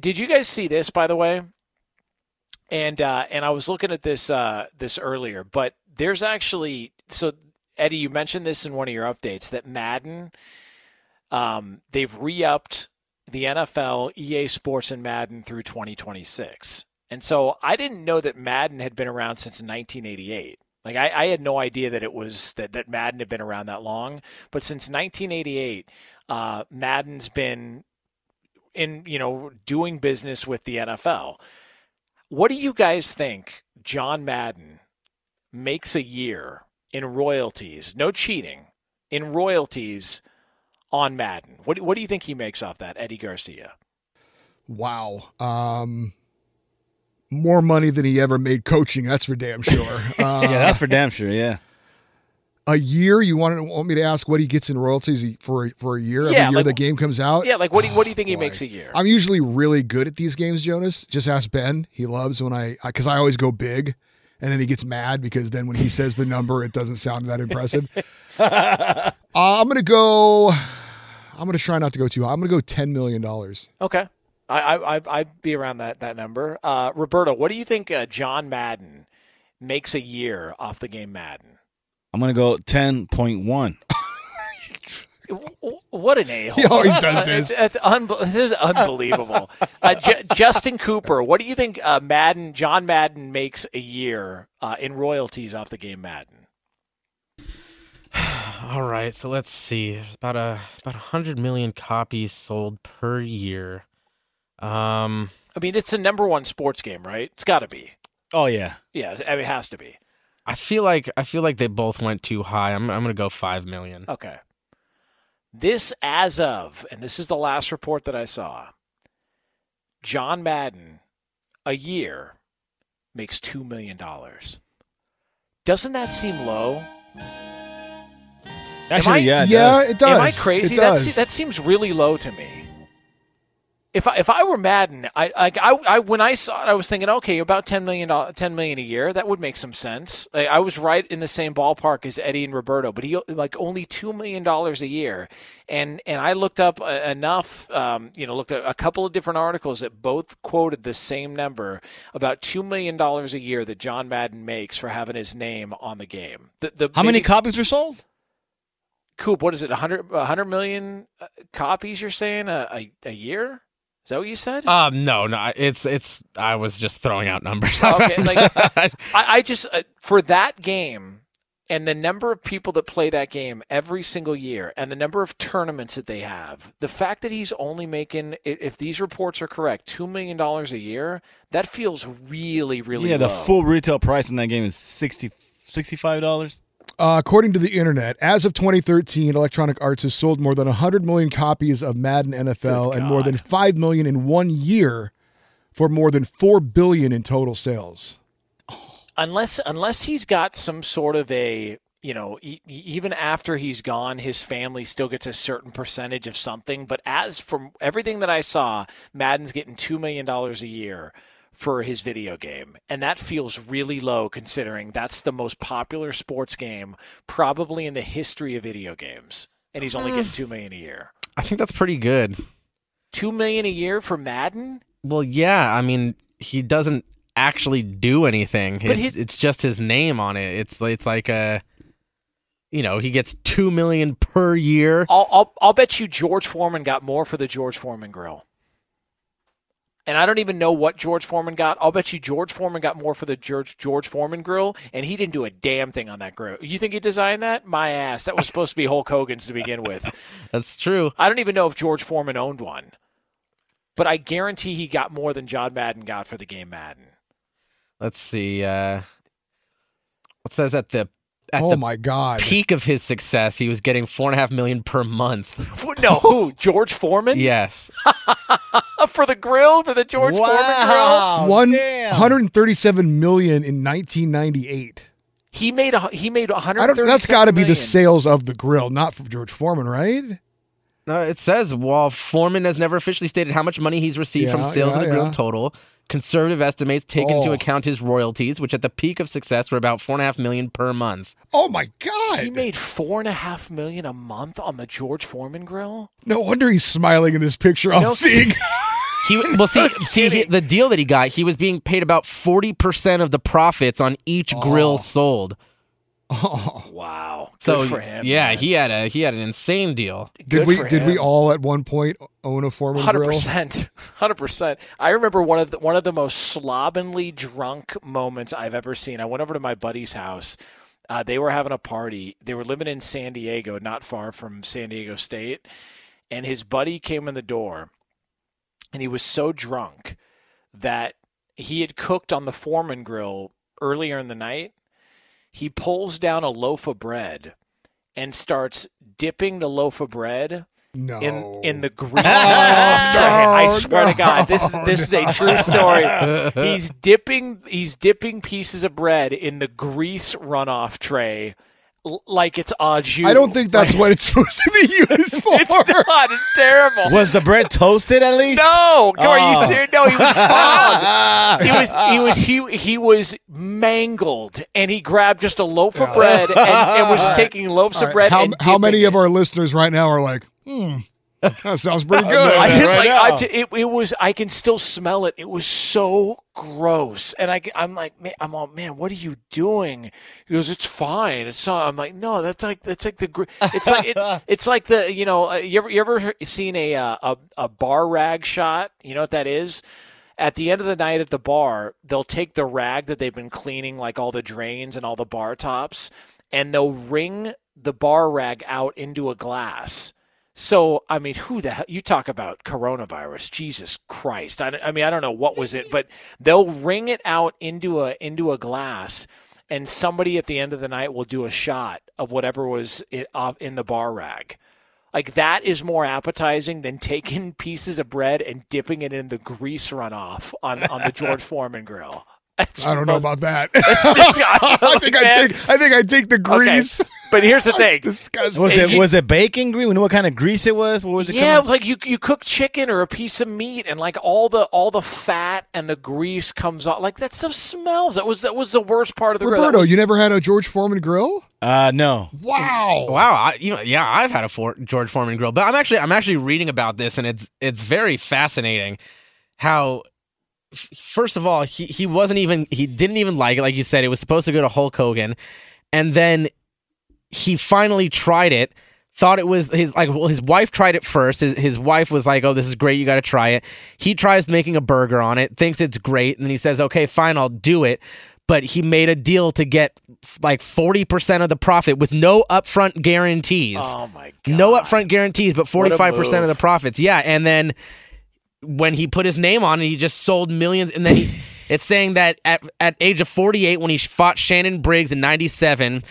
[SPEAKER 9] Did you guys see this, by the way? And uh, and I was looking at this uh, this earlier, but there's actually so Eddie, you mentioned this in one of your updates that Madden, um, they've re-upped the NFL, EA Sports, and Madden through 2026. And so I didn't know that Madden had been around since 1988. Like I, I had no idea that it was that, that Madden had been around that long. But since 1988, uh, Madden's been in you know doing business with the NFL. What do you guys think John Madden makes a year in royalties? No cheating in royalties on Madden. What what do you think he makes off that, Eddie Garcia?
[SPEAKER 10] Wow. Um, more money than he ever made coaching. That's for damn sure. Uh,
[SPEAKER 15] yeah, that's for damn sure. Yeah.
[SPEAKER 10] A year? You want, to, want me to ask what he gets in royalties for for a year?
[SPEAKER 9] Yeah, Every
[SPEAKER 10] year
[SPEAKER 9] like-
[SPEAKER 10] the game comes out.
[SPEAKER 9] Yeah, like what do you, what do you think he makes a year?
[SPEAKER 10] I'm usually really good at these games, Jonas. Just ask Ben. He loves when I because I, always go big, and then he gets mad because then when he says the number, it doesn't sound that impressive. uh, I'm gonna go. I'm gonna try not to go too high. I'm gonna go ten million dollars.
[SPEAKER 9] Okay. I, I, I- I'd be around that, that number. Uh, Roberto, what do you think uh, John Madden makes a year off the game Madden?
[SPEAKER 15] I'm gonna go ten point one.
[SPEAKER 9] What an a hole!
[SPEAKER 10] He always does this.
[SPEAKER 9] That's unbe- this is unbelievable. uh, J- Justin Cooper, what do you think uh, Madden, John Madden makes a year uh, in royalties off the game Madden?
[SPEAKER 14] All right, so let's see. About a about a hundred million copies sold per year. Um,
[SPEAKER 9] I mean, it's the number one sports game, right? It's got to be.
[SPEAKER 15] Oh yeah.
[SPEAKER 9] Yeah, I mean, it has to be.
[SPEAKER 14] I feel like I feel like they both went too high. I'm I'm gonna go five million.
[SPEAKER 9] Okay. This, as of, and this is the last report that I saw, John Madden, a year, makes $2 million. Doesn't that seem low?
[SPEAKER 15] Actually,
[SPEAKER 9] I-
[SPEAKER 15] yeah, it
[SPEAKER 10] Yeah,
[SPEAKER 15] does.
[SPEAKER 10] it does.
[SPEAKER 9] Am I crazy?
[SPEAKER 10] It
[SPEAKER 9] That, se- that seems really low to me. If I, if I were Madden, I, I, I, I when I saw it, I was thinking, okay, about ten million dollars, ten million a year. That would make some sense. Like, I was right in the same ballpark as Eddie and Roberto, but he like only two million dollars a year. And and I looked up uh, enough, um, you know, looked at a couple of different articles that both quoted the same number, about two million dollars a year that John Madden makes for having his name on the game. The, the
[SPEAKER 15] How many
[SPEAKER 9] maybe-
[SPEAKER 15] copies were sold?
[SPEAKER 9] Coop, what is it? 100, 100 million uh, copies you're saying a, a, a year? Is that what you said?
[SPEAKER 14] Um, no, no, it's it's. I was just throwing out numbers.
[SPEAKER 9] okay, like I, I just uh, for that game and the number of people that play that game every single year and the number of tournaments that they have, the fact that he's only making, if these reports are correct, two million dollars a year, that feels really, really
[SPEAKER 15] yeah, the full retail price in that game is 60 $65.
[SPEAKER 10] Uh, according to the internet, as of 2013, Electronic Arts has sold more than 100 million copies of Madden NFL and more than 5 million in one year for more than 4 billion in total sales.
[SPEAKER 9] unless unless he's got some sort of a you know e- even after he's gone his family still gets a certain percentage of something. But as from everything that i saw madden's getting $2 million a year for his video game and that feels really low considering that's the most popular sports game probably in the history of video games and he's only
[SPEAKER 14] Mm.
[SPEAKER 9] getting 2 million a year
[SPEAKER 14] I think that's pretty good.
[SPEAKER 9] 2 million a year for madden
[SPEAKER 14] Well, yeah. I mean, he doesn't actually do anything.
[SPEAKER 9] But
[SPEAKER 14] It's,
[SPEAKER 9] he-
[SPEAKER 14] it's just his name on it. It's it's like a, you know, he gets two million per year.
[SPEAKER 9] I'll, I'll I'll bet you George Foreman got more for the George Foreman grill. And I don't even know what George Foreman got. I'll bet you George Foreman got more for the George George Foreman grill, and he didn't do a damn thing on that grill. You think he designed that? My ass. That was supposed to be Hulk Hogan's to begin with.
[SPEAKER 14] That's true.
[SPEAKER 9] I don't even know if George Foreman owned one, but I guarantee he got more than John Madden got for the game Madden.
[SPEAKER 14] Let's see. Uh, it says that the at
[SPEAKER 10] Oh
[SPEAKER 14] the
[SPEAKER 10] my God.
[SPEAKER 14] peak of his success, he was getting four and a half million per month.
[SPEAKER 9] no, who? George Foreman?
[SPEAKER 14] yes.
[SPEAKER 9] for the grill, for the George Foreman grill.
[SPEAKER 10] One hundred and thirty-seven million in nineteen ninety-eight.
[SPEAKER 9] He made a he made
[SPEAKER 10] I
[SPEAKER 9] 130.
[SPEAKER 10] don't. That's got to be the sales of the grill, not from George Foreman, right?
[SPEAKER 14] No, it says while Foreman has never officially stated how much money he's received from
[SPEAKER 10] Yeah,
[SPEAKER 14] sales of
[SPEAKER 10] yeah,
[SPEAKER 14] the grill
[SPEAKER 10] yeah.
[SPEAKER 14] total, conservative estimates take into
[SPEAKER 10] Oh.
[SPEAKER 14] account his royalties, which at the peak of success were about four and a half million per month.
[SPEAKER 10] Oh my God!
[SPEAKER 9] He made four and a half million a month on the George Foreman grill.
[SPEAKER 10] No wonder he's smiling in this picture I'm
[SPEAKER 9] No
[SPEAKER 10] seeing.
[SPEAKER 14] He well see see he, the deal that he got. He was being paid about forty percent of the profits on each oh. grill sold.
[SPEAKER 9] Oh wow.
[SPEAKER 14] So
[SPEAKER 9] Good for him.
[SPEAKER 14] yeah,
[SPEAKER 9] man.
[SPEAKER 14] he had a he had an insane deal.
[SPEAKER 10] Did
[SPEAKER 9] Good
[SPEAKER 10] we?
[SPEAKER 9] for
[SPEAKER 10] Did we all at one point own a Foreman
[SPEAKER 9] Hundred
[SPEAKER 10] grill?
[SPEAKER 9] percent, hundred percent. I remember one of the, one of the most slovenly drunk moments I've ever seen. I went over to my buddy's house. Uh, they were having a party. They were living in San Diego, not far from San Diego State, and his buddy came in the door, and he was so drunk that he had cooked on the Foreman grill earlier in the night. He pulls down a loaf of bread and starts dipping the loaf of bread
[SPEAKER 10] No.
[SPEAKER 9] in in the grease runoff tray. Oh, I swear to God, this is this is a true story. He's dipping he's dipping pieces of bread in the grease runoff tray l- like it's au jus.
[SPEAKER 10] I don't think that's what it's supposed to be used for.
[SPEAKER 9] it's not. It's terrible.
[SPEAKER 15] Was the bread toasted at least?
[SPEAKER 9] No, come on, are you
[SPEAKER 15] Oh.
[SPEAKER 9] serious? No, he was wrong. he was he was he he was mangled, and he grabbed just a loaf of bread and, and was
[SPEAKER 10] All right.
[SPEAKER 9] taking loaves
[SPEAKER 10] All
[SPEAKER 9] of
[SPEAKER 10] right,
[SPEAKER 9] bread.
[SPEAKER 10] How,
[SPEAKER 9] and
[SPEAKER 10] how many
[SPEAKER 9] dipping
[SPEAKER 10] of our listeners right now are like, hmm, that sounds pretty good?
[SPEAKER 9] I didn't
[SPEAKER 15] right
[SPEAKER 9] like. I t- it, it was. I can still smell it. It was so gross, and I, am like, man, I'm all, man, what are you doing? He goes, it's fine. It's not. I'm like, no, that's like that's like the. gr- It's like it, it's like the you know. uh, You ever you ever seen a uh, a a bar rag shot? You know what that is? At the end of the night at the bar, they'll take the rag that they've been cleaning, like all the drains and all the bar tops, and they'll wring the bar rag out into a glass. So, I mean, who the hell? You talk about coronavirus, Jesus Christ! I, I mean, I don't know what was it, but they'll wring it out into a into a glass, and somebody at the end of the night will do a shot of whatever was in the bar rag. Like that is more appetizing than taking pieces of bread and dipping it in the grease runoff on, on the George Foreman grill. That's
[SPEAKER 10] I don't know about that.
[SPEAKER 9] Just-
[SPEAKER 10] I think I
[SPEAKER 9] man.
[SPEAKER 10] take. I think I take the grease.
[SPEAKER 9] But here's the thing.
[SPEAKER 10] disgusting.
[SPEAKER 15] Was it
[SPEAKER 9] You-
[SPEAKER 15] was it bacon grease? We know what kind of grease it was. What was it?
[SPEAKER 9] Yeah, it was like you you cook chicken or a piece of meat, and like all the all the fat and the grease comes out. Like that stuff smells. That was that was the worst part of the grill.
[SPEAKER 10] Roberto,
[SPEAKER 9] was-
[SPEAKER 10] you never had a George Foreman grill?
[SPEAKER 15] Uh, no.
[SPEAKER 10] Wow.
[SPEAKER 14] Wow, I, you know, yeah, I've had a for- George Foreman grill, but I'm actually I'm actually reading about this, and it's it's very fascinating how. First of all, he, he wasn't even he didn't even like it. Like you said, it was supposed to go to Hulk Hogan, and then he finally tried it. Thought it was his like well his wife tried it first. His, his wife was like, "Oh, this is great. You got to try it." He tries making a burger on it, thinks it's great, and then he says, "Okay, fine, I'll do it." But he made a deal to get like 40% of the profit with no upfront guarantees.
[SPEAKER 9] Oh my god!
[SPEAKER 14] No upfront guarantees, but 45% of the profits. Yeah, and then when he put his name on it, he just sold millions and then he it's saying that at at age of 48 when he fought Shannon Briggs in 97,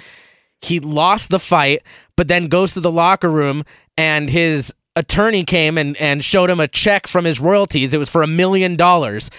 [SPEAKER 14] he lost the fight, but then goes to the locker room and his attorney came and, and showed him a check from his royalties. It was for a million dollars.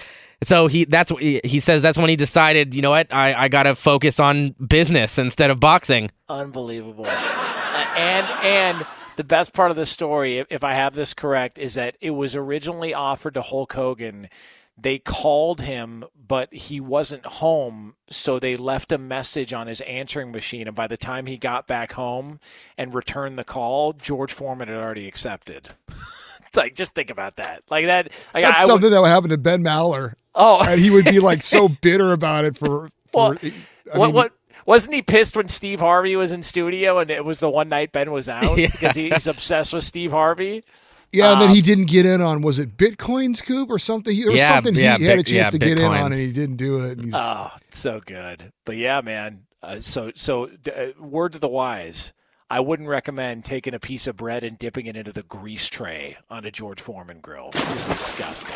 [SPEAKER 14] So he that's what he, he says that's when he decided, you know what, I, I gotta focus on business instead of boxing.
[SPEAKER 9] Unbelievable. Uh, and and the best part of the story, if, I have this correct, is that it was originally offered to Hulk Hogan. They called him, but he wasn't home, so they left a message on his answering machine. And by the time he got back home and returned the call, George Foreman had already accepted. it's like just think about that, like that. Like
[SPEAKER 10] That's
[SPEAKER 9] I would-
[SPEAKER 10] something that would happen to Ben Maller.
[SPEAKER 9] Oh.
[SPEAKER 10] and he would be like so bitter about it for.
[SPEAKER 9] Well,
[SPEAKER 10] for I
[SPEAKER 9] what, what wasn't he pissed when Steve Harvey was in studio and it was the one night Ben was out
[SPEAKER 14] Yeah.
[SPEAKER 9] because he, he's obsessed with Steve Harvey?
[SPEAKER 10] Yeah, and then
[SPEAKER 9] Um,
[SPEAKER 10] he didn't get in on was it Bitcoin scoop or something? He- There was
[SPEAKER 14] Yeah,
[SPEAKER 10] something he,
[SPEAKER 14] yeah,
[SPEAKER 10] he had a chance
[SPEAKER 14] yeah,
[SPEAKER 10] to get in on, and he didn't do it. And he's,
[SPEAKER 9] Oh, so good. But yeah, man. Uh, so so uh, word to the wise. I wouldn't recommend taking a piece of bread and dipping it into the grease tray on a George Foreman grill. It's disgusting.